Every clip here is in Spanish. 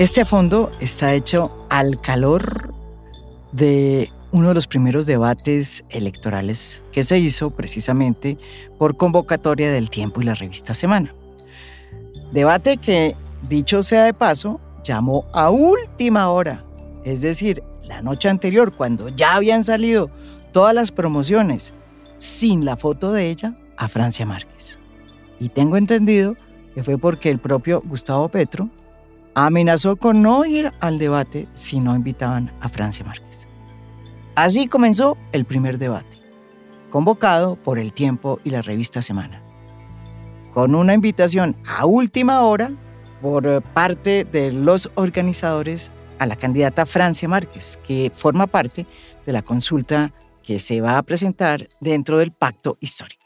Este fondo está hecho al calor de uno de los primeros debates electorales que se hizo precisamente por convocatoria del Tiempo y la revista Semana. Debate que, dicho sea de paso, llamó a última hora, es decir, la noche anterior, cuando ya habían salido todas las promociones sin la foto de ella, a Francia Márquez. Y tengo entendido que fue porque el propio Gustavo Petro amenazó con no ir al debate si no invitaban a Francia Márquez. Así comenzó el primer debate, convocado por El Tiempo y la revista Semana, con una invitación a última hora por parte de los organizadores a la candidata Francia Márquez, que forma parte de la consulta que se va a presentar dentro del pacto histórico.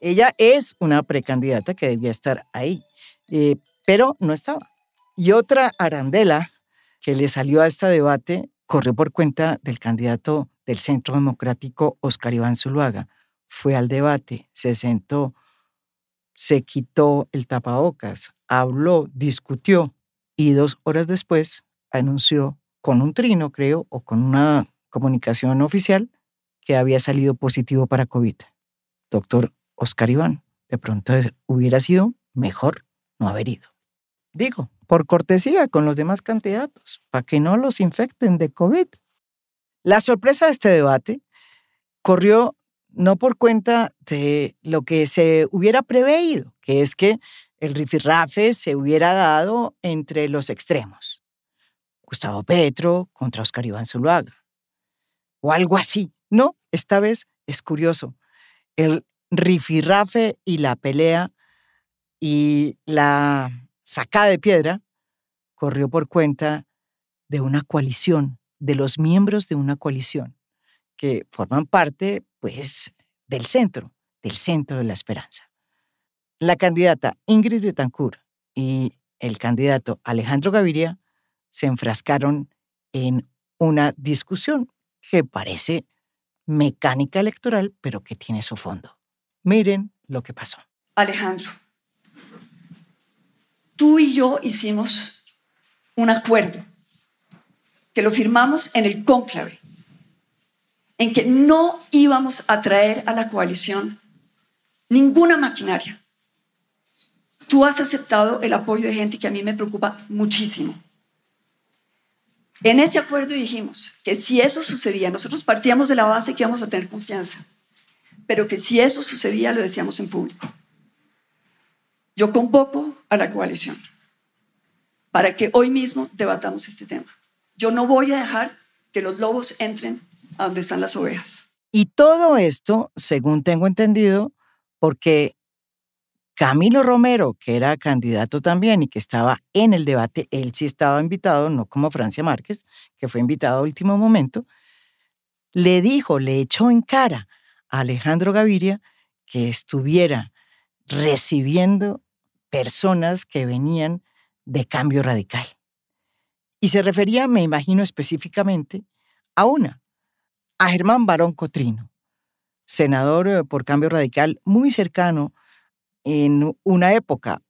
Ella es una precandidata que debía estar ahí, eh, pero no estaba. Y otra arandela que le salió a este debate corrió por cuenta del candidato del Centro Democrático, Oscar Iván Zuluaga. Fue al debate, se sentó, se quitó el tapabocas, habló, discutió y dos horas después anunció con un trino, creo, o con una comunicación oficial que había salido positivo para COVID. Doctor Oscar Iván, de pronto hubiera sido mejor no haber ido. Digo, por cortesía con los demás candidatos, para que no los infecten de COVID. La sorpresa de este debate corrió no por cuenta de lo que se hubiera preveído, que es que el rifirrafe se hubiera dado entre los extremos. Gustavo Petro contra Oscar Iván Zuluaga. O algo así. No, esta vez es curioso. El rifirrafe y la pelea y la sacada de piedra corrió por cuenta de una coalición, de los miembros de una coalición que forman parte, pues, del centro, del centro de la esperanza. La candidata Ingrid Betancourt y el candidato Alejandro Gaviria se enfrascaron en una discusión que parece mecánica electoral, pero que tiene su fondo. Miren lo que pasó. Alejandro, tú y yo hicimos un acuerdo que lo firmamos en el cónclave, en que no íbamos a traer a la coalición ninguna maquinaria. Tú has aceptado el apoyo de gente que a mí me preocupa muchísimo. En ese acuerdo dijimos que si eso sucedía, nosotros partíamos de la base que íbamos a tener confianza, pero que si eso sucedía lo decíamos en público. Yo convoco a la coalición para que hoy mismo debatamos este tema. Yo no voy a dejar que los lobos entren a donde están las ovejas. Y todo esto, según tengo entendido, porque Camilo Romero, que era candidato también y que estaba en el debate, él sí estaba invitado, no como Francia Márquez, que fue invitado a último momento, le dijo, le echó en cara a Alejandro Gaviria que estuviera recibiendo personas que venían de cambio radical. Y se refería, me imagino específicamente, a una, a Germán Barón Cotrino, senador eh, por cambio radical muy cercano en una época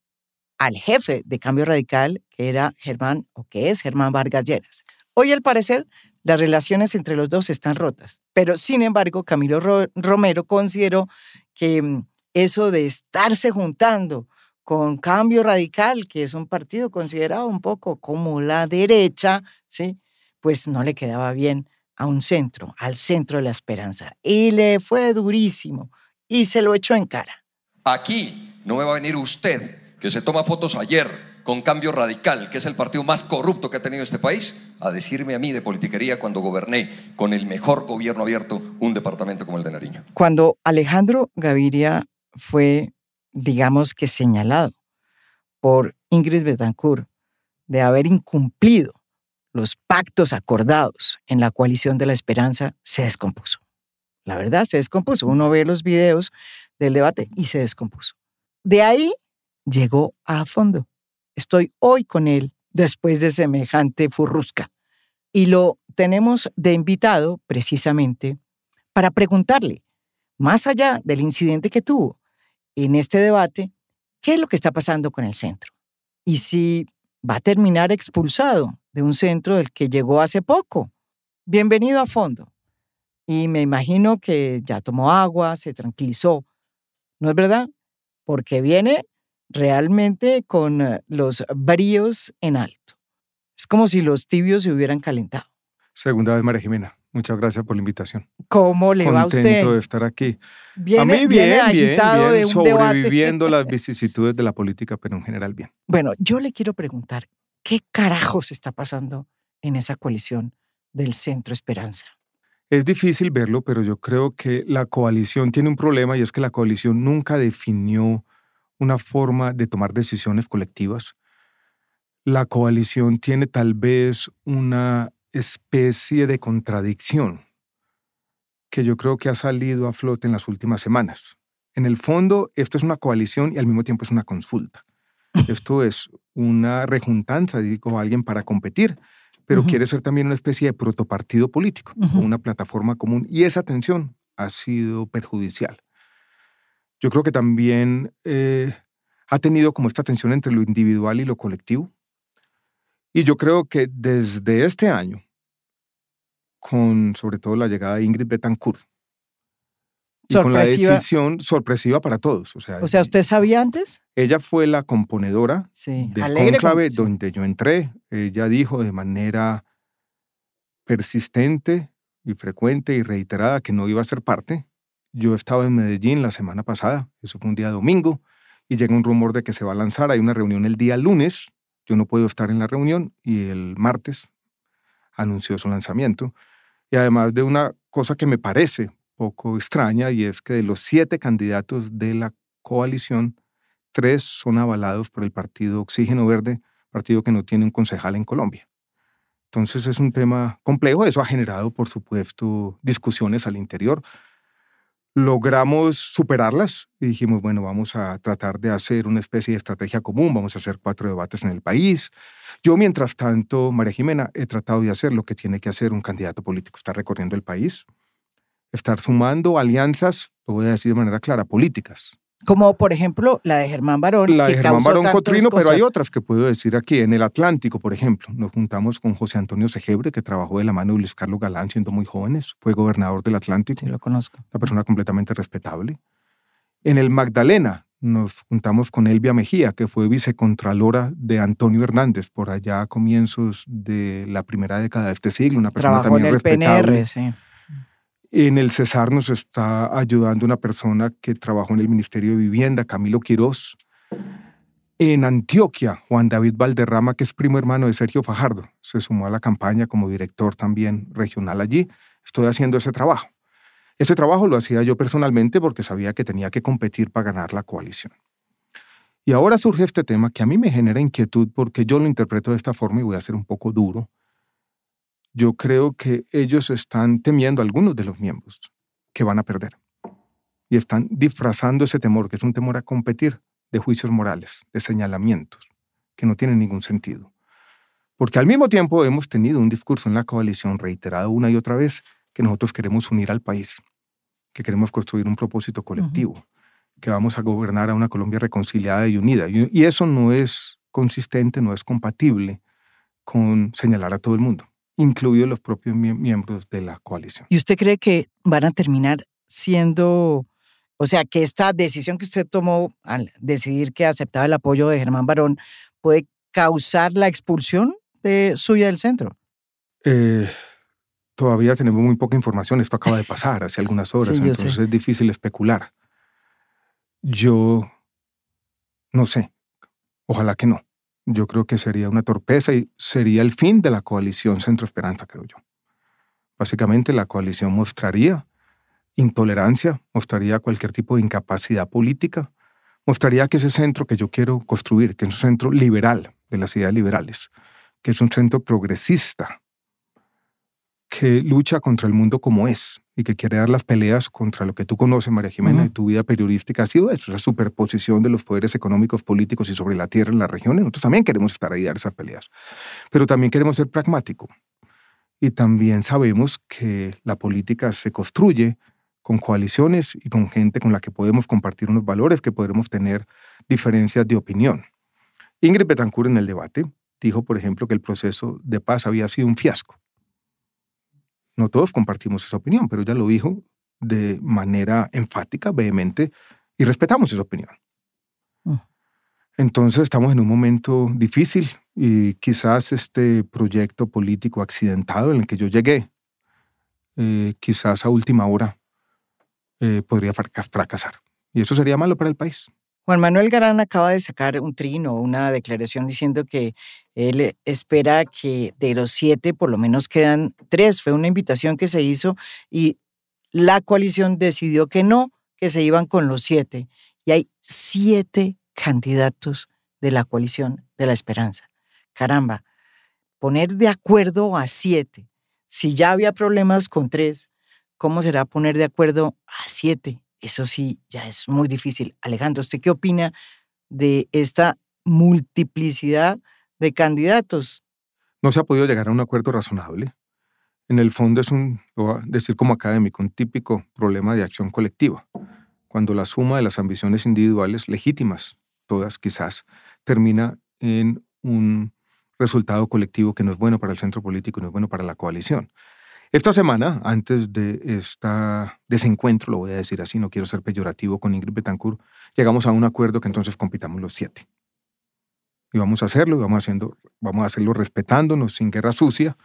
al jefe de cambio radical, que era Germán, o que es Germán Vargas Lleras. Hoy, al parecer, las relaciones entre los dos están rotas, pero sin embargo, Camilo Romero consideró que mm, eso de estarse juntando con Cambio Radical, que es un partido considerado un poco como la derecha, ¿sí? pues no le quedaba bien a un centro, al centro de la esperanza. Y le fue durísimo y se lo echó en cara. Aquí no me va a venir usted, que se toma fotos ayer con Cambio Radical, que es el partido más corrupto que ha tenido este país, a decirme a mí de politiquería cuando goberné con el mejor gobierno abierto un departamento como el de Nariño. Cuando Alejandro Gaviria fue digamos que señalado por Ingrid Betancourt de haber incumplido los pactos acordados en la coalición de la esperanza, se descompuso. La verdad, se descompuso. Uno ve los videos del debate y se descompuso. De ahí llegó a fondo. Estoy hoy con él después de semejante furrusca. Y lo tenemos de invitado precisamente para preguntarle, más allá del incidente que tuvo, en este debate qué es lo que está pasando con el centro y si va a terminar expulsado de un centro del que llegó hace poco. Bienvenido a fondo. Y me imagino que ya tomó agua, se tranquilizó. ¿No es verdad? Porque viene realmente con eh, los bríos en alto. Es como si los tibios se hubieran calentado. Segunda vez, María Jimena. Muchas gracias por la invitación. ¿Cómo le va a usted? Contento de estar aquí. Viene, a mí bien, bien, agitado bien, de un debate. sobreviviendo las vicisitudes de la política, pero en general bien. Bueno, yo le quiero preguntar, ¿qué carajos está pasando en esa coalición del Centro Esperanza? Es difícil verlo, pero yo creo que la coalición tiene un problema y es que la coalición nunca definió una forma de tomar decisiones colectivas. La coalición tiene tal vez una especie de contradicción que yo creo que ha salido a flote en las últimas semanas. En el fondo, esto es una coalición y al mismo tiempo es una consulta. Esto es una rejuntanza, digo, alguien para competir, pero quiere ser también una especie de protopartido político una plataforma común. Y esa tensión ha sido perjudicial. Yo creo que también eh, ha tenido como esta tensión entre lo individual y lo colectivo. Y yo creo que desde este año, con sobre todo la llegada de Ingrid Betancourt, y con la Sorpresiva. decisión sorpresiva para todos. O sea, O sea, ¿usted sabía antes? ella fue la componedora Sí. del Alegre con- donde yo entré. Ella dijo de manera persistente y frecuente y reiterada que no iba a ser parte. Yo estaba en Medellín la semana pasada, eso fue un día domingo, y llega un rumor de que se va a lanzar. Hay una reunión el día lunes, yo no puedo estar en la reunión, y el martes anunció su lanzamiento. Y además de una cosa que me parece poco extraña, y es que de los siete candidatos de la coalición, tres son avalados por el partido Oxígeno Verde, partido que no tiene un concejal en Colombia. Entonces es un tema complejo, eso ha generado, por supuesto, discusiones al interior. Logramos superarlas y dijimos, bueno, vamos a tratar de hacer una especie de estrategia común, vamos a hacer cuatro debates en el país. Yo, mientras tanto, María Jimena, he tratado de hacer lo que tiene que hacer un candidato político, estar recorriendo el país, estar sumando alianzas, lo voy a decir de manera clara, políticas, Como por ejemplo la de Germán Barón. la de que Germán causó Barón Cotrino, pero hay cosas. otras que puedo decir aquí. En el Atlántico, por ejemplo, nos juntamos con José Antonio Segebre, que trabajó de la mano de Luis Carlos Galán siendo muy jóvenes, fue gobernador del Atlántico, Sí, lo conozco. una persona completamente respetable. En el Magdalena nos juntamos con Elvia Mejía, que fue vicecontralora de Antonio Hernández por allá a comienzos de la primera década de este siglo, una persona Trabajó en también el respetable. PNR, sí. En el Cesar nos está ayudando una persona que trabajó en el Ministerio de Vivienda, Camilo Quirós. En Antioquia, Juan David Valderrama, que es primo hermano de Sergio Fajardo, se sumó a la campaña como director también regional allí. Estoy haciendo ese trabajo. Ese trabajo lo hacía yo personalmente porque sabía que tenía que competir para ganar la coalición. Y ahora surge este tema que a mí me genera inquietud porque yo lo interpreto de esta forma y voy a ser un poco duro yo creo que ellos están temiendo, algunos de los miembros, que van a perder. Y están disfrazando ese temor, que es un temor a competir, de juicios morales, de señalamientos, que no tienen ningún sentido. Porque al mismo tiempo hemos tenido un discurso en la coalición reiterado una y otra vez que nosotros queremos unir al país, que queremos construir un propósito colectivo, que vamos a gobernar a una Colombia reconciliada y unida. Y, y eso no es consistente, no es compatible con señalar a todo el mundo incluidos los propios mie- miembros de la coalición. ¿Y usted cree que van a terminar siendo, o sea, que esta decisión que usted tomó al decidir que aceptaba el apoyo de Germán Barón puede causar la expulsión de suya del centro? Eh, todavía tenemos muy poca información, esto acaba de pasar hace algunas horas, Sí, entonces es difícil especular. Yo no sé, ojalá que no. Yo creo que sería una torpeza y sería el fin de la coalición Centro Esperanza, creo yo. Básicamente la coalición mostraría intolerancia, mostraría cualquier tipo de incapacidad política, mostraría que ese centro que yo quiero construir, que es un centro liberal, de las ideas liberales, que es un centro progresista, que lucha contra el mundo como es y que quiere dar las peleas contra lo que tú conoces, María Jimena, Ujú. y tu vida periodística ha sido eso, la superposición de los poderes económicos, políticos y sobre la tierra en las regiones. Nosotros también queremos estar ahí a dar esas peleas, pero también queremos ser pragmáticos. Y también sabemos que la política se construye con coaliciones y con gente con la que podemos compartir unos valores, que podremos tener diferencias de opinión. Ingrid Betancourt en el debate dijo, por ejemplo, que el proceso de paz había sido un fiasco. No todos compartimos esa opinión, pero ella lo dijo de manera enfática, vehemente, y respetamos esa opinión. Mm. Entonces estamos en un momento difícil y quizás este proyecto político accidentado en el que yo llegué, eh, quizás a última hora, eh, podría fracasar. Y eso sería malo para el país. Juan Manuel Garán acaba de sacar un trino, una declaración diciendo que él espera que de los siete por lo menos quedan tres. Fue una invitación que se hizo y la coalición decidió que no, que se iban con los siete. Y hay siete candidatos de la coalición de la esperanza. Caramba, poner de acuerdo a siete. Si ya había problemas con tres, ¿cómo será poner de acuerdo a siete? Eso sí, ya es muy difícil. Alejandro, ¿usted qué opina de esta multiplicidad de candidatos? No se ha podido llegar a un acuerdo razonable. En el fondo es un, lo voy a decir como académico, un típico problema de acción colectiva. Cuando la suma de las ambiciones individuales, legítimas, todas quizás, termina en un resultado colectivo que no es bueno para el centro político no es bueno para la coalición. Esta semana, antes de este desencuentro, lo voy a decir así, no quiero ser peyorativo con Ingrid Betancourt, llegamos a un acuerdo que entonces compitamos los siete. Y vamos a hacerlo, y vamos, haciendo, vamos a hacerlo respetándonos, sin guerra sucia.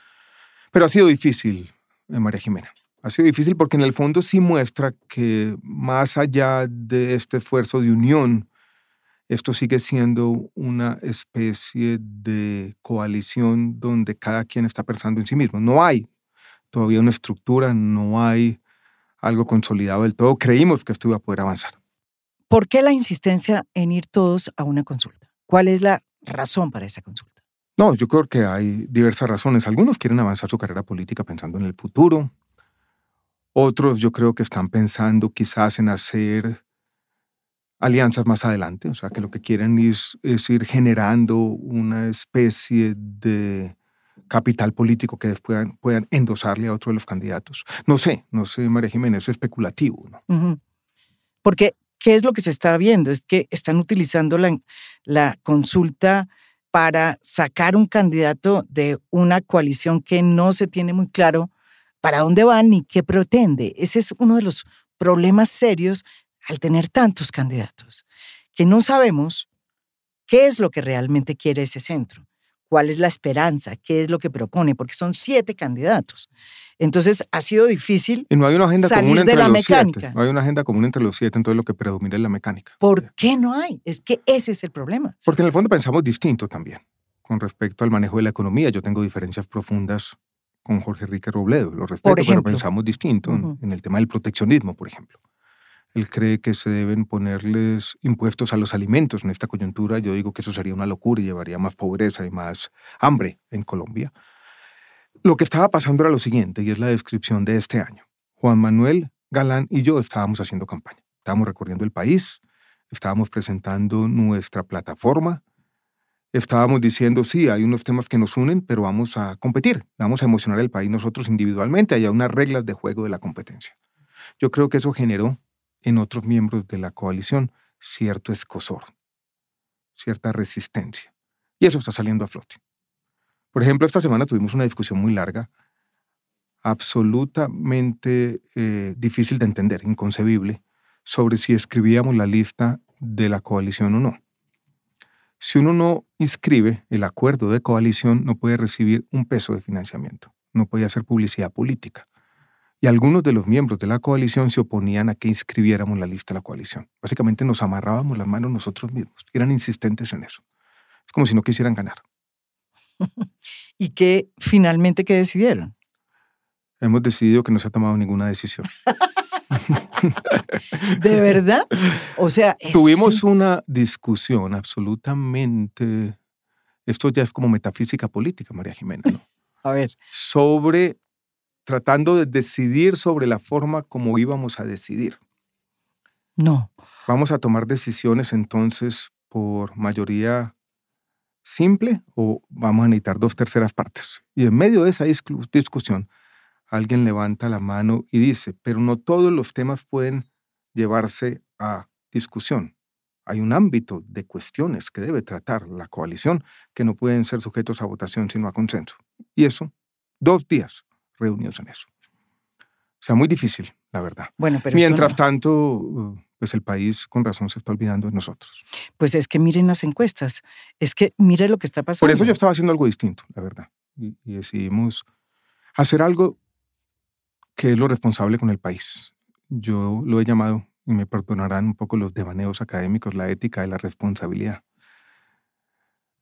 Pero ha sido difícil, eh, María Jimena. Ha sido difícil porque en el fondo sí muestra que más allá de este esfuerzo de unión, esto sigue siendo una especie de coalición donde cada quien está pensando en sí mismo. No hay todavía una estructura, no hay algo consolidado del todo. Creímos que esto iba a poder avanzar. ¿Por qué la insistencia en ir todos a una consulta? ¿Cuál es la razón para esa consulta? No, yo creo que hay diversas razones. Algunos quieren avanzar su carrera política pensando en el futuro. Otros yo creo que están pensando quizás en hacer alianzas más adelante, o sea, que lo que quieren es ir generando una especie de capital político que después puedan, endosarle a otro de los candidatos. No sé, no sé, María Jiménez, es especulativo. ¿no? Porque, ¿qué es lo que se está viendo? Es que están utilizando la, la consulta para sacar un candidato de una coalición que no se tiene muy claro para dónde va ni qué pretende. Ese es uno de los problemas serios al tener tantos candidatos, que no sabemos qué es lo que realmente quiere ese centro cuál es la esperanza, qué es lo que propone, porque son siete candidatos. Entonces ha sido difícil y no hay una agenda común entre de la mecánica. No hay una agenda común entre los siete, entonces lo que predomina es la mecánica. ¿Por qué no hay? Es que ese es el problema. Porque en el fondo pensamos distinto también con respecto al manejo de la economía. Yo tengo diferencias profundas con Jorge Enrique Robledo, lo respeto, pero pensamos distinto en el tema del proteccionismo, por ejemplo. Él cree que se deben ponerles impuestos a los alimentos en esta coyuntura. Yo digo que eso sería una locura y llevaría más pobreza y más hambre en Colombia. Lo que estaba pasando era lo siguiente, y es la descripción de este año. Juan Manuel Galán y yo estábamos haciendo campaña. Estábamos recorriendo el país, estábamos presentando nuestra plataforma, estábamos diciendo, sí, hay unos temas que nos unen, pero vamos a competir, vamos a emocionar al país nosotros individualmente, hay unas reglas de juego de la competencia. Yo creo que eso generó en otros miembros de la coalición cierto escosor, cierta resistencia. Y eso está saliendo a flote. Por ejemplo, esta semana tuvimos una discusión muy larga, absolutamente eh, difícil de entender, inconcebible, sobre si escribíamos la lista de la coalición o no. Si uno no inscribe el acuerdo de coalición, no puede recibir un peso de financiamiento, no puede hacer publicidad política y algunos de los miembros de la coalición se oponían a que inscribiéramos la lista de la coalición. Básicamente nos amarrábamos las manos nosotros mismos. Eran insistentes en eso. Es como si no quisieran ganar. ¿Y qué finalmente qué decidieron? Hemos decidido que no se ha tomado ninguna decisión. ¿De verdad? O sea, tuvimos una discusión absolutamente esto ya es como metafísica política, María Jimena, ¿no? A ver. Sobre tratando de decidir sobre la forma como íbamos a decidir. No. ¿Vamos a tomar decisiones entonces por mayoría simple o vamos a necesitar dos terceras partes? Y en medio de esa discusión, alguien levanta la mano y dice, pero no todos los temas pueden llevarse a discusión. Hay un ámbito de cuestiones que debe tratar la coalición que no pueden ser sujetos a votación sino a consenso. Y eso, dos días reunidos en eso. O sea, muy difícil, la verdad. Bueno, pero Mientras tanto, pues el país con razón se está olvidando de nosotros. Pues es que miren las encuestas, es que mire lo que está pasando. Por eso yo estaba haciendo algo distinto, la verdad. Y, y decidimos hacer algo que es lo responsable con el país. Yo lo he llamado, y me perdonarán un poco los devaneos académicos, la ética de la responsabilidad.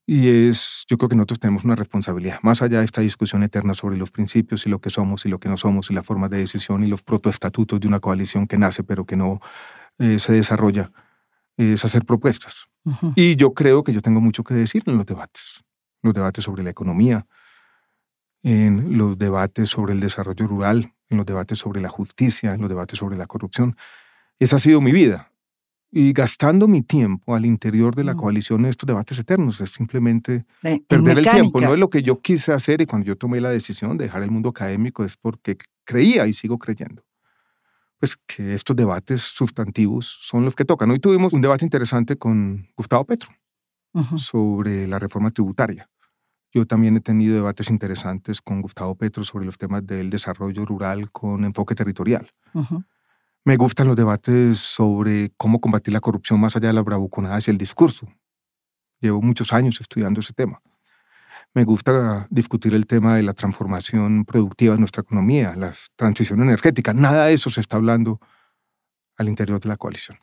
Y es, yo creo que nosotros tenemos una responsabilidad, más allá de esta discusión eterna sobre los principios y lo que somos y lo que no somos y la forma de decisión y los protoestatutos de una coalición que nace pero que no eh, se desarrolla, es hacer propuestas. Ujú. Y yo creo que yo tengo mucho que decir en los debates, los debates sobre la economía, en los debates sobre el desarrollo rural, en los debates sobre la justicia, en los debates sobre la corrupción. Esa ha sido mi vida. Y gastando mi tiempo al interior de la Mm. coalición en estos debates eternos es simplemente En- en perder el tiempo. No es lo que yo quise hacer y cuando yo tomé la decisión de dejar el mundo académico es porque creía y sigo creyendo. Pues que estos debates sustantivos son los que tocan. Hoy tuvimos un debate interesante con Gustavo Petro Ujú. sobre la reforma tributaria. Yo también he tenido debates interesantes con Gustavo Petro sobre los temas del desarrollo rural con enfoque territorial. Ujú. Me gustan los debates sobre cómo combatir la corrupción más allá de las bravuconadas y el discurso. Llevo muchos años estudiando ese tema. Me gusta discutir el tema de la transformación productiva de nuestra economía, la transición energética. Nada de eso se está hablando al interior de la coalición.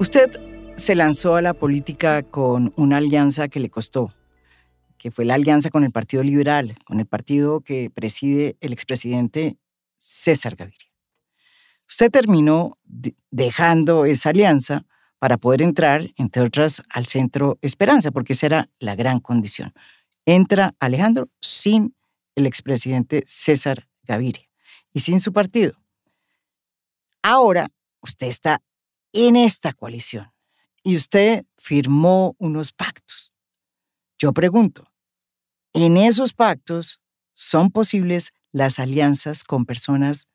Usted se lanzó a la política con una alianza que le costó, que fue la alianza con el Partido Liberal, con el partido que preside el expresidente César Gaviria. Usted terminó de- dejando esa alianza para poder entrar, entre otras, al Centro Esperanza, porque esa era la gran condición. Entra Alejandro sin el expresidente César Gaviria y sin su partido. Ahora usted está en esta coalición y usted firmó unos pactos. Yo pregunto, ¿en esos pactos son posibles las alianzas con personas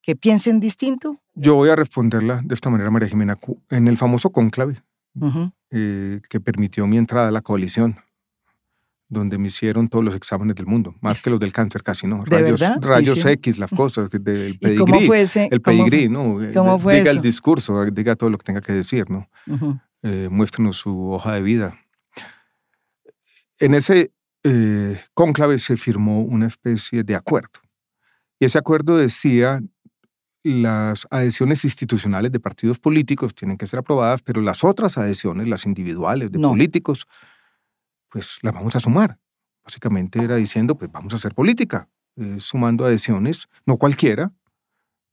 que piensen distinto? Yo voy a responderla de esta manera, María Jimena. En el famoso cónclave Ujú, eh, que permitió mi entrada a la coalición, donde me hicieron todos los exámenes del mundo, más que los del cáncer casi, ¿no? ¿De Rayos, verdad? rayos. X, las cosas, del ¿Y cómo pedigrí, fue ese? el pedigrí, ¿no? Eh, cómo fue diga eso? el discurso, diga todo lo que tenga que decir, ¿no? Eh, muéstrenos su hoja de vida. En ese eh, cónclave se firmó una especie de acuerdo. Y ese acuerdo decía las adhesiones institucionales de partidos políticos tienen que ser aprobadas, pero las otras adhesiones, las individuales de No. políticos, pues las vamos a sumar. Básicamente era diciendo, pues vamos a hacer política, eh, sumando adhesiones, no cualquiera,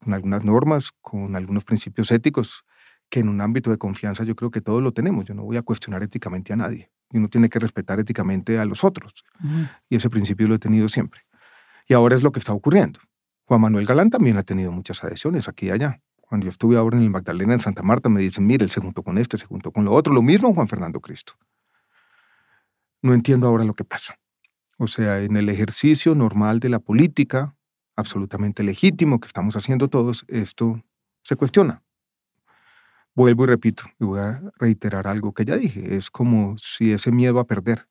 con algunas normas, con algunos principios éticos, que en un ámbito de confianza yo creo que todos lo tenemos. Yo no voy a cuestionar éticamente a nadie. Y uno tiene que respetar éticamente a los otros. Y ese principio lo he tenido siempre. Y ahora es lo que está ocurriendo. Juan Manuel Galán también ha tenido muchas adhesiones aquí y allá. Cuando yo estuve ahora en el Magdalena, en Santa Marta, me dicen, mire, él se juntó con este, se juntó con lo otro. Lo mismo Juan Fernando Cristo. No entiendo ahora lo que pasa. O sea, en el ejercicio normal de la política, absolutamente legítimo que estamos haciendo todos, esto se cuestiona. Vuelvo y repito, y voy a reiterar algo que ya dije, es como si ese miedo a perder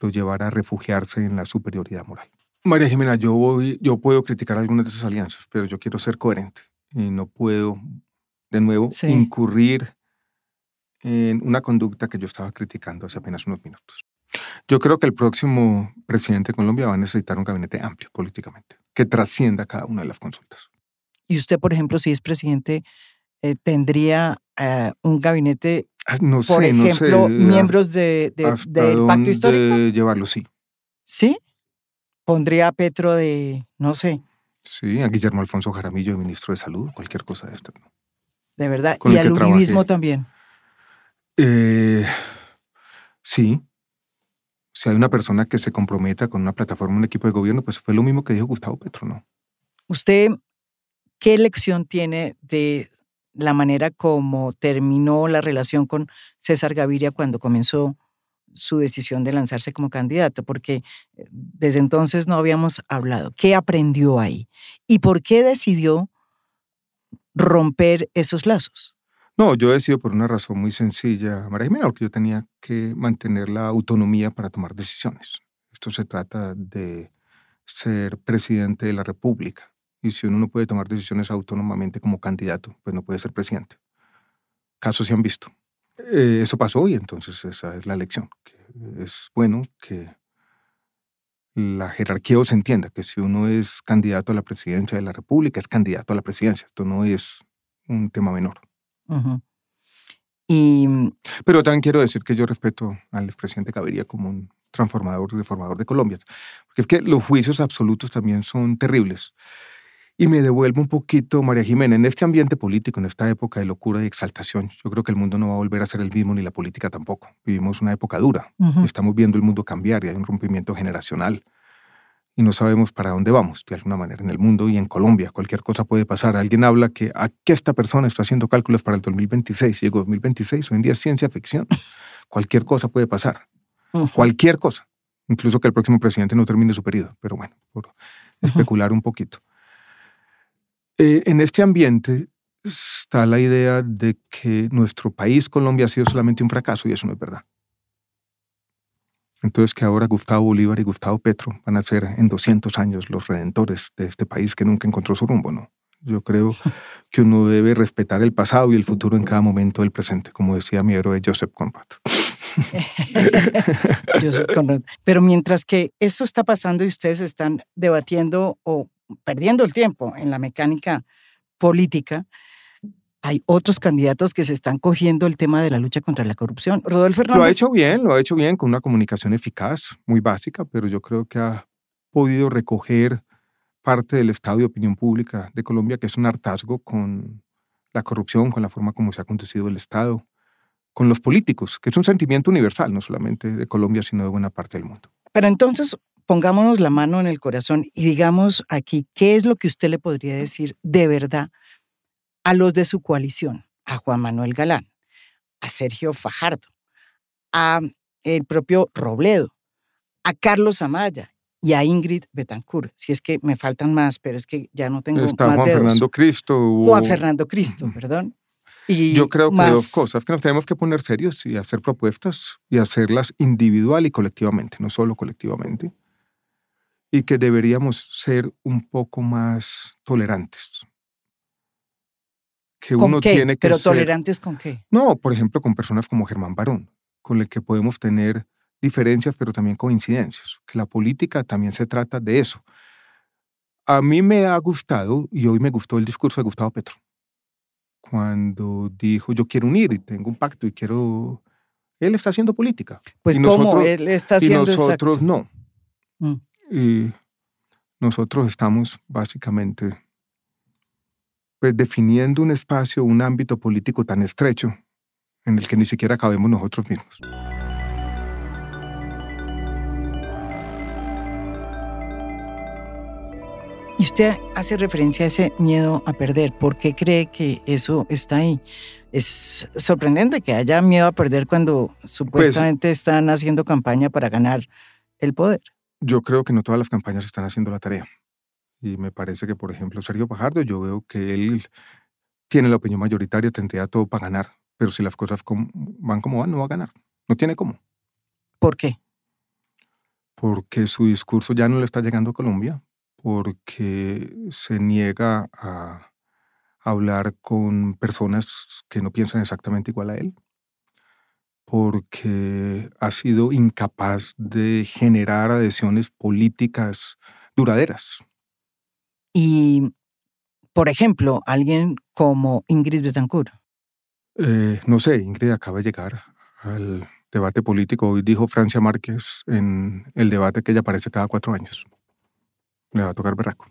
lo llevara a refugiarse en la superioridad moral. María Jimena, yo, voy, yo puedo criticar algunas de esas alianzas, pero yo quiero ser coherente y no puedo, de nuevo, Sí. incurrir en una conducta que yo estaba criticando hace apenas unos minutos. Yo creo que el próximo presidente de Colombia va a necesitar un gabinete amplio políticamente, que trascienda cada una de las consultas. Y usted, por ejemplo, si es presidente, eh, tendría eh, un gabinete, Ah, por sé, no sé, ejemplo, ah, miembros de, de- del pacto histórico. llevarlo, sí. ¿Sí? Pondría a Petro de, no sé, Sí, a Guillermo Alfonso Jaramillo, ministro de Salud, cualquier cosa de esto. ¿no? de verdad. Con y al uribismo trabajé. también. Eh, sí. Si hay una persona que se comprometa con una plataforma, un equipo de gobierno, pues fue lo mismo que dijo Gustavo Petro, ¿no? ¿Usted qué lección tiene de la manera como terminó la relación con César Gaviria cuando comenzó su decisión de lanzarse como candidato? Porque eh, desde entonces no habíamos hablado. ¿Qué aprendió ahí? ¿Y por qué decidió romper esos lazos? No, yo decido por una razón muy sencilla, María Jimena, porque yo tenía que mantener la autonomía para tomar decisiones. Esto se trata de ser presidente de la República. Y si uno no puede tomar decisiones autónomamente como candidato, pues no puede ser presidente. Casos se han visto. Eh, eso pasó y entonces esa es la lección. es bueno que la jerarquía os entienda que si uno es candidato a la presidencia de la República, es candidato a la presidencia. Esto no es un tema menor. y... Pero también quiero decir que yo respeto al expresidente Cabería como un transformador y reformador de Colombia. Porque es que los juicios absolutos también son terribles. Y me devuelvo un poquito, María Jimena, en este ambiente político, en esta época de locura y exaltación, yo creo que el mundo no va a volver a ser el mismo ni la política tampoco. Vivimos una época dura. Estamos viendo el mundo cambiar y hay un rompimiento generacional. Y no sabemos para dónde vamos, de alguna manera, en el mundo y en Colombia. Cualquier cosa puede pasar. Alguien habla que aquí esta persona está haciendo cálculos para el 2026. Llegó 2026, hoy en día es ciencia ficción. Cualquier cosa puede pasar. Cualquier cosa. Incluso que el próximo presidente no termine su periodo. Pero bueno, por especular un poquito. Eh, en este ambiente está la idea de que nuestro país, Colombia, ha sido solamente un fracaso y eso no es verdad. Entonces que ahora Gustavo Bolívar y Gustavo Petro van a ser en 200 años los redentores de este país que nunca encontró su rumbo, ¿no? Yo creo que uno debe respetar el pasado y el futuro en cada momento del presente, como decía mi héroe Joseph Conrad. Joseph Conrad. Pero mientras que eso está pasando y ustedes están debatiendo o perdiendo el tiempo en la mecánica política, hay otros candidatos que se están cogiendo el tema de la lucha contra la corrupción. Rodolfo Hernández. Lo ha hecho bien, lo ha hecho bien con una comunicación eficaz, muy básica, pero yo creo que ha podido recoger parte del estado de opinión pública de Colombia, que es un hartazgo con la corrupción, con la forma como se ha acontecido el Estado, con los políticos, que es un sentimiento universal, no solamente de Colombia, sino de buena parte del mundo. Pero entonces, pongámonos la mano en el corazón y digamos aquí, ¿qué es lo que usted le podría decir de verdad a los de su coalición? A Juan Manuel Galán, a Sergio Fajardo, a el propio Robledo, a Carlos Amaya y a Ingrid Betancourt. Si es que me faltan más, pero es que ya no tengo Está más Juan Fernando Cristo. Juan Fernando Cristo, perdón. Y Yo creo que dos cosas, que nos tenemos que poner serios y hacer propuestas y hacerlas individual y colectivamente, no solo colectivamente y que deberíamos ser un poco más tolerantes. Que uno tiene que ¿Pero tolerantes con qué? No, por ejemplo, con personas como Germán Barón, con el que podemos tener diferencias, pero también coincidencias. Que la política también se trata de eso. A mí me ha gustado, y hoy me gustó el discurso de Gustavo Petro, cuando dijo, yo quiero unir y tengo un pacto y quiero... Él está haciendo política. Pues ¿cómo? Él está haciendo Y nosotros no. Mm. Y nosotros estamos básicamente pues, definiendo un espacio, un ámbito político tan estrecho en el que ni siquiera cabemos nosotros mismos. Y usted hace referencia a ese miedo a perder. ¿Por qué cree que eso está ahí? Es sorprendente que haya miedo a perder cuando pues supuestamente están haciendo campaña para ganar el poder. Yo creo que no todas las campañas están haciendo la tarea. Y me parece que, por ejemplo, Sergio Pajardo, yo veo que él tiene la opinión mayoritaria, tendría todo para ganar. Pero si las cosas van como van, no va a ganar. No tiene cómo. ¿Por qué? Porque su discurso ya no le está llegando a Colombia, porque se niega a hablar con personas que no piensan exactamente igual a él, porque ha sido incapaz de generar adhesiones políticas duraderas. Y, por ejemplo, alguien como Ingrid Betancourt. Eh, no sé, Ingrid acaba de llegar al debate político. Hoy dijo Francia Márquez en el debate que ella aparece cada cuatro años. Le va a tocar berraco.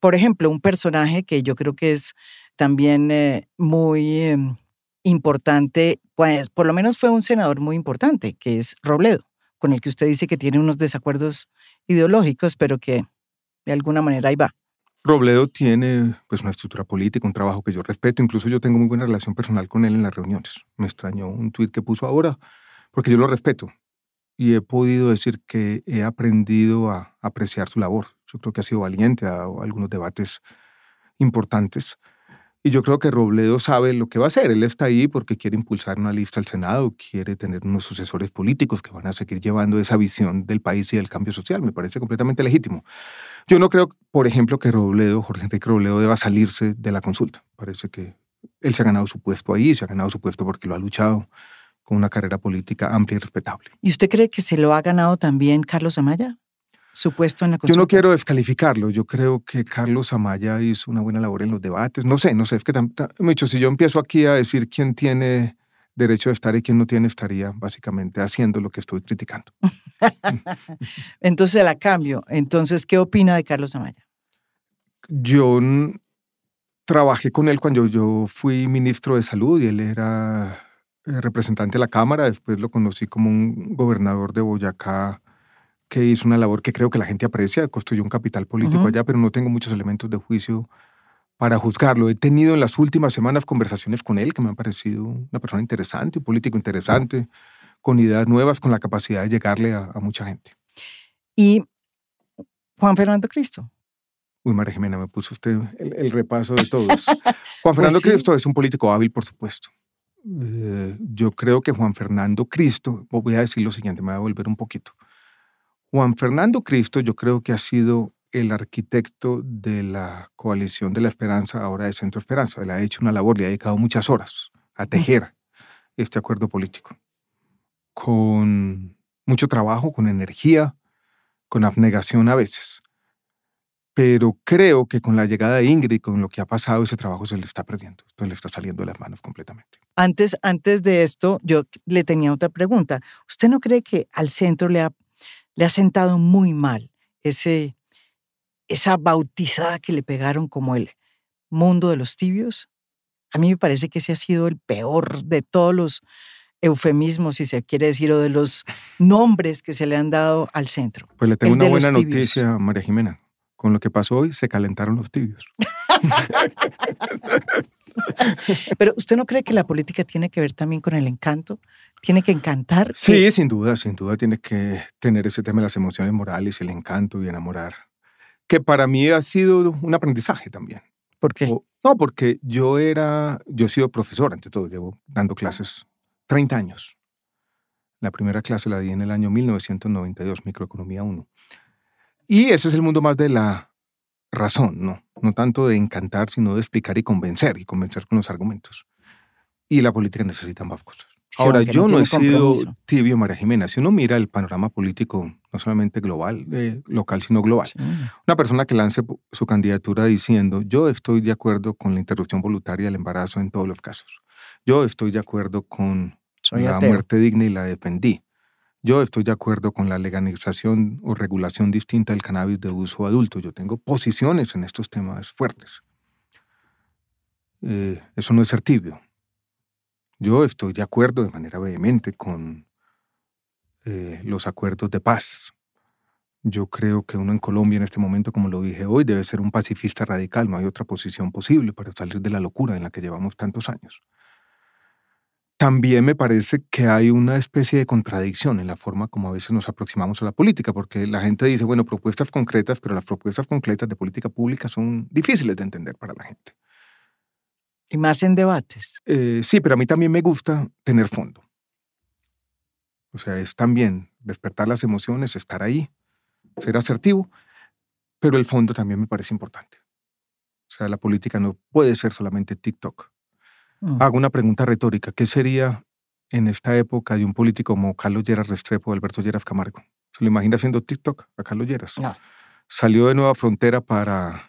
Por ejemplo, un personaje que yo creo que es también eh, muy em, importante, pues por lo menos fue un senador muy importante, que es Robledo, con el que usted dice que tiene unos desacuerdos ideológicos, pero que de alguna manera ahí va. Robledo tiene pues una estructura política, un trabajo que yo respeto, incluso yo tengo muy buena relación personal con él en las reuniones. Me extrañó un tuit que puso ahora, porque yo lo respeto. y he podido decir que he aprendido a apreciar su labor. Yo creo que ha sido valiente a, algunos debates importantes. Y yo creo que Robledo sabe lo que va a hacer. Él está ahí porque quiere impulsar una lista al Senado, quiere tener unos sucesores políticos que van a seguir llevando esa visión del país y del cambio social. Me parece completamente legítimo. Yo no creo, por ejemplo, que Robledo, Jorge Enrique Robledo, deba salirse de la consulta. Parece que él se ha ganado su puesto ahí, se ha ganado su puesto porque lo ha luchado con una carrera política amplia y respetable. ¿Y usted cree que se lo ha ganado también Carlos Amaya? En la Yo no quiero descalificarlo. Yo creo que Carlos Amaya hizo una buena labor en los debates. No sé, no sé. Es que, mucho, si yo empiezo aquí a decir quién tiene derecho de estar y quién no tiene, estaría básicamente haciendo lo que estoy criticando. Entonces la cambio. Entonces, ¿qué opina de Carlos Amaya? Yo trabajé con él cuando yo fui ministro de salud y él era eh, representante de la Cámara, después lo conocí como un gobernador de Boyacá que hizo una labor que creo que la gente aprecia, construyó un capital político allá, pero no tengo muchos elementos de juicio para juzgarlo. He tenido en las últimas semanas conversaciones con él que me han parecido una persona interesante, un político interesante, con ideas nuevas, con la capacidad de llegarle a, mucha gente. ¿Y Juan Fernando Cristo? Uy, María Jimena, me puso usted el, repaso de todos. Juan pues Fernando Cristo es un político hábil, por supuesto. Eh, yo creo que Juan Fernando Cristo, voy a decir lo siguiente, me voy a volver un poquito. Juan Fernando Cristo yo creo que ha sido el arquitecto de la coalición de la esperanza, ahora de Centro Esperanza. Él ha hecho una labor, le ha dedicado muchas horas a tejer este acuerdo político. Con mucho trabajo, con energía, con abnegación a veces pero creo que con la llegada de Ingrid, con lo que ha pasado, ese trabajo se le está perdiendo, entonces le está saliendo de las manos completamente. Antes, antes de esto, yo le tenía otra pregunta. ¿Usted no cree que al centro le ha, le ha sentado muy mal ese, esa bautizada que le pegaron como el mundo de los tibios? A mí me parece que ese ha sido el peor de todos los eufemismos, si se quiere decir, o de los nombres que se le han dado al centro. Pues le tengo una buena noticia, María Jimena con lo que pasó hoy, se calentaron los tibios. Pero ¿usted no cree que la política tiene que ver también con el encanto? ¿Tiene que encantar? Sí, sin duda, sin duda tiene que tener ese tema de las emociones morales, el encanto y enamorar, que para mí ha sido un aprendizaje también. ¿Por qué? no, porque yo era, yo he sido profesor ante todo, llevo dando clases 30 años. La primera clase la di en el año 1992, Microeconomía 1. Y ese es el mundo más de la razón, ¿no? No tanto de encantar, sino de explicar y convencer, y convencer con los argumentos. Y la política necesita ambas cosas. Ahora, yo no, he sido tibio, María Jimena. Si uno mira el panorama político, no solamente global, eh, local, sino global, una persona que lance su candidatura diciendo, yo estoy de acuerdo con la interrupción voluntaria del embarazo en todos los casos. Yo estoy de acuerdo con la muerte digna y la defendí. Yo estoy de acuerdo con la legalización o regulación distinta del cannabis de uso adulto. Yo tengo posiciones en estos temas fuertes. Eh, eso no es ser tibio. Yo estoy de acuerdo de manera vehemente con eh, los acuerdos de paz. Yo creo que uno en Colombia en este momento, como lo dije hoy, debe ser un pacifista radical. No hay otra posición posible para salir de la locura en la que llevamos tantos años también me parece que hay una especie de contradicción en la forma como a veces nos aproximamos a la política, porque la gente dice, bueno, propuestas concretas, pero las propuestas concretas de política pública son difíciles de entender para la gente. Y más en debates. Eh, sí, pero a mí también me gusta tener fondo. O sea, es también despertar las emociones, estar ahí, ser asertivo, pero el fondo también me parece importante. O sea, la política no puede ser solamente TikTok Mm. Hago una pregunta retórica. ¿Qué sería en esta época de un político como Carlos Lleras Restrepo o Alberto Lleras Camargo? ¿Se lo imagina haciendo TikTok a Carlos Lleras? No. Salió de Nueva Frontera para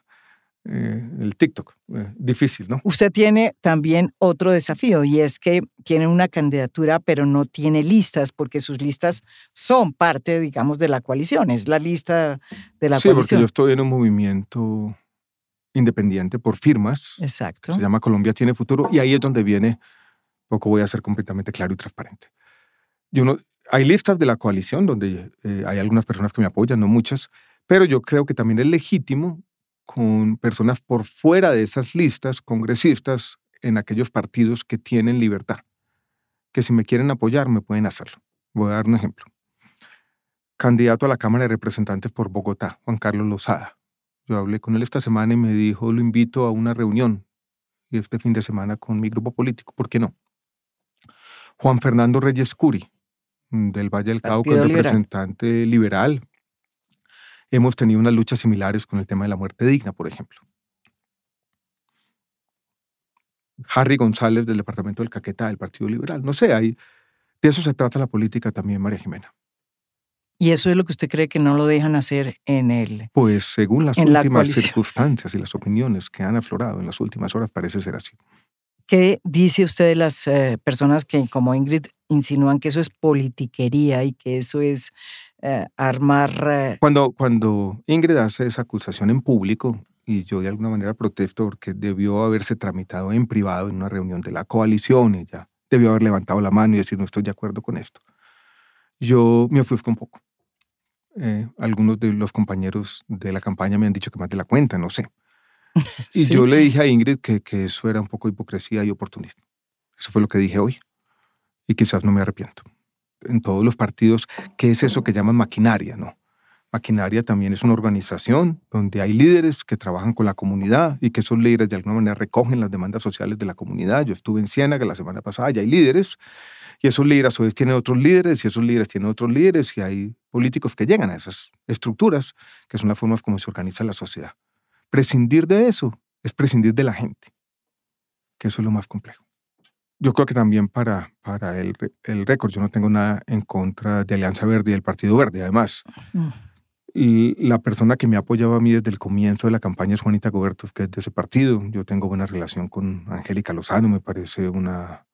eh, el TikTok. Eh, difícil, ¿no? Usted tiene también otro desafío y es que tiene una candidatura, pero no tiene listas, porque sus listas son parte, digamos, de la coalición. Es la lista de la coalición. Sí, porque yo estoy en un movimiento independiente por firmas. Exacto. Se llama Colombia tiene futuro y ahí es donde viene, poco voy a ser completamente claro y transparente. Yo no, hay listas de la coalición donde eh, hay algunas personas que me apoyan, no muchas, pero yo creo que también es legítimo con personas por fuera de esas listas, congresistas, en aquellos partidos que tienen libertad, que si me quieren apoyar me pueden hacerlo. Voy a dar un ejemplo. candidato a la Cámara de Representantes por Bogotá, Juan Carlos Lozada. Yo hablé con él esta semana y me dijo, lo invito a una reunión y este fin de semana con mi grupo político, ¿por qué no? Juan Fernando Reyes Curi, del Valle del Cauca, representante liberal. Hemos tenido unas luchas similares con el tema de la muerte digna, por ejemplo. Harry González del departamento del Caquetá, del Partido Liberal. No sé, hay, de eso se trata la política también, María Jimena. ¿Y eso es lo que usted cree que no lo dejan hacer en el... Pues según las últimas circunstancias y las opiniones que han aflorado en las últimas horas, parece ser así. ¿Qué dice usted de las eh, personas que, como Ingrid, insinúan que eso es politiquería y que eso es eh, armar... Eh? Cuando, cuando Ingrid hace esa acusación en público, y yo de alguna manera protesto porque debió haberse tramitado en privado en una reunión de la coalición, ella debió haber levantado la mano y decir no estoy de acuerdo con esto. Yo me ofusco un poco. Eh, algunos de los compañeros de la campaña me han dicho que más de la cuenta, no sé. Y yo le dije a Ingrid que, que eso era un poco hipocresía y oportunismo. Eso fue lo que dije hoy. Y quizás no me arrepiento. En todos los partidos, ¿qué es eso que llaman maquinaria? No. Maquinaria también es una organización donde hay líderes que trabajan con la comunidad y que esos líderes de alguna manera recogen las demandas sociales de la comunidad. Yo estuve en Ciénaga la semana pasada y hay líderes y esos líderes a tienen otros líderes y esos líderes tienen otros líderes y hay políticos que llegan a esas estructuras que son las formas como se organiza la sociedad. Prescindir de eso es prescindir de la gente, que eso es lo más complejo. Yo creo que también para, para el, el récord, yo no tengo nada en contra de Alianza Verde y el Partido Verde, además. Mm. Y la persona que me ha apoyado a mí desde el comienzo de la campaña es Juanita Gobertos, que es de ese partido. Yo tengo buena relación con Angélica Lozano, me parece una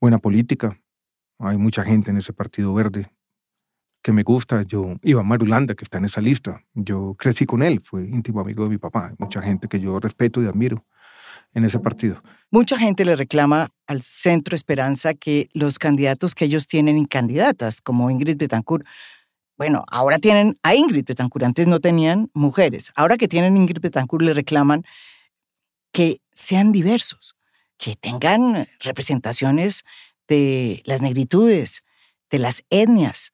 buena política. Hay mucha gente en ese partido verde que me gusta. Yo, Iván Marulanda, que está en esa lista, yo crecí con él, fue íntimo amigo de mi papá. Mucha gente que yo respeto y admiro en ese partido. Mucha gente le reclama al Centro Esperanza que los candidatos que ellos tienen y candidatas, como Ingrid Betancourt, bueno, ahora tienen a Ingrid Betancourt, antes no tenían mujeres. Ahora que tienen Ingrid Betancourt le reclaman que sean diversos, que tengan representaciones de las negritudes, de las etnias,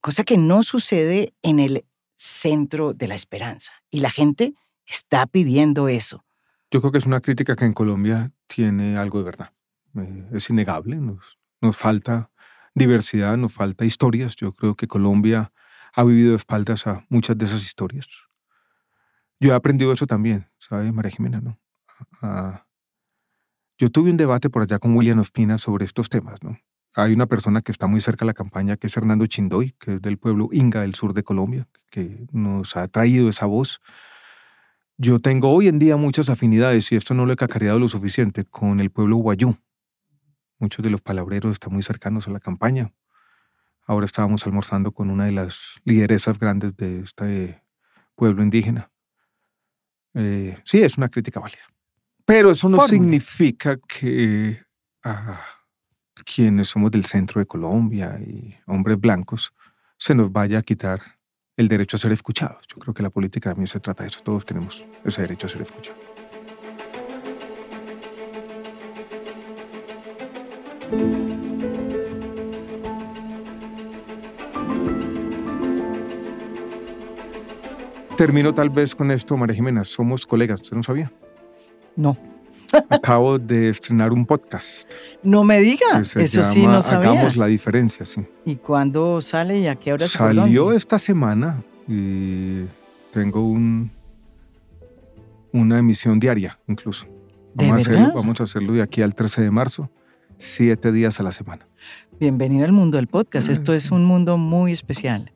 cosa que no sucede en el centro de la esperanza. Y la gente está pidiendo eso. Yo creo que es una crítica que en Colombia tiene algo de verdad. Eh, es innegable, nos, nos falta diversidad, nos falta historias. Yo creo que Colombia ha vivido de espaldas a muchas de esas historias. Yo he aprendido eso también, ¿sabe, María Jimena? ¿no? yo tuve un debate por allá con William Ospina sobre estos temas. ¿no? Hay una persona que está muy cerca de la campaña, que es Hernando Chindoy, que es del pueblo Inga del sur de Colombia, que nos ha traído esa voz. Yo tengo hoy en día muchas afinidades, y esto no lo he cacareado lo suficiente, con el pueblo Guayú, Muchos de los palabreros están muy cercanos a la campaña. Ahora estábamos almorzando con una de las lideresas grandes de este pueblo indígena. Eh, sí, es una crítica válida. Pero eso no significa que a quienes somos del centro de Colombia y hombres blancos se nos vaya a quitar el derecho a ser escuchados. Yo creo que la política también se trata de eso. Todos tenemos ese derecho a ser escuchados. Termino tal vez con esto, María Jimena. Somos colegas, ¿usted no sabía? No. Acabo de estrenar un podcast. No me diga, eso sí no sabía. Hagamos la diferencia, sí. ¿Y cuándo sale y a qué hora Salió esta semana y tengo un, una emisión diaria incluso. Vamos, ¿De a vamos a hacerlo de aquí al 13 de marzo siete días a la semana. Bienvenido al mundo del podcast. Esto es un mundo muy especial.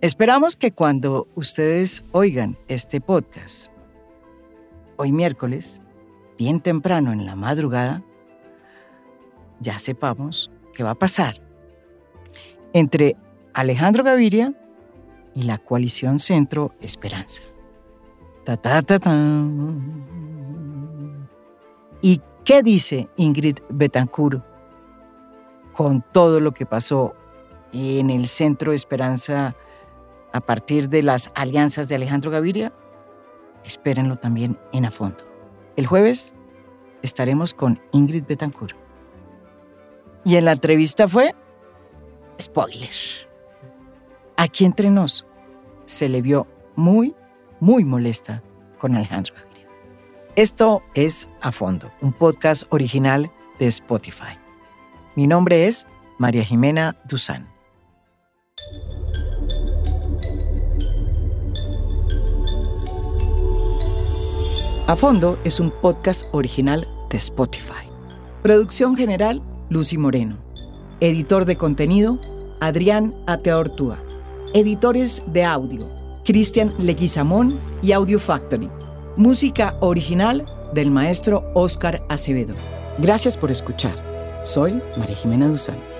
Esperamos que cuando ustedes oigan este podcast, hoy miércoles, bien temprano en la madrugada, ya sepamos qué va a pasar entre Alejandro Gaviria y la coalición Centro Esperanza. Ta, ta, ta. ¿Y ¿Qué dice Ingrid Betancourt con todo lo que pasó en el Centro Esperanza a partir de las alianzas de Alejandro Gaviria? Espérenlo también en a fondo. El jueves estaremos con Ingrid Betancourt. Y en la entrevista fue spoiler. aquí entre nos, se le vio muy, muy molesta con Alejandro Gaviria. Esto es A Fondo, un podcast original de Spotify. Mi nombre es María Jimena Duzán. A Fondo es un podcast original de Spotify. Producción general, Lucy Moreno. Editor de contenido, Adrián Ateortúa. Editores de audio, Cristian Leguizamón y Audio Factory. Música original del maestro Oscar Acevedo. Gracias por escuchar. Soy María Jimena Duzán.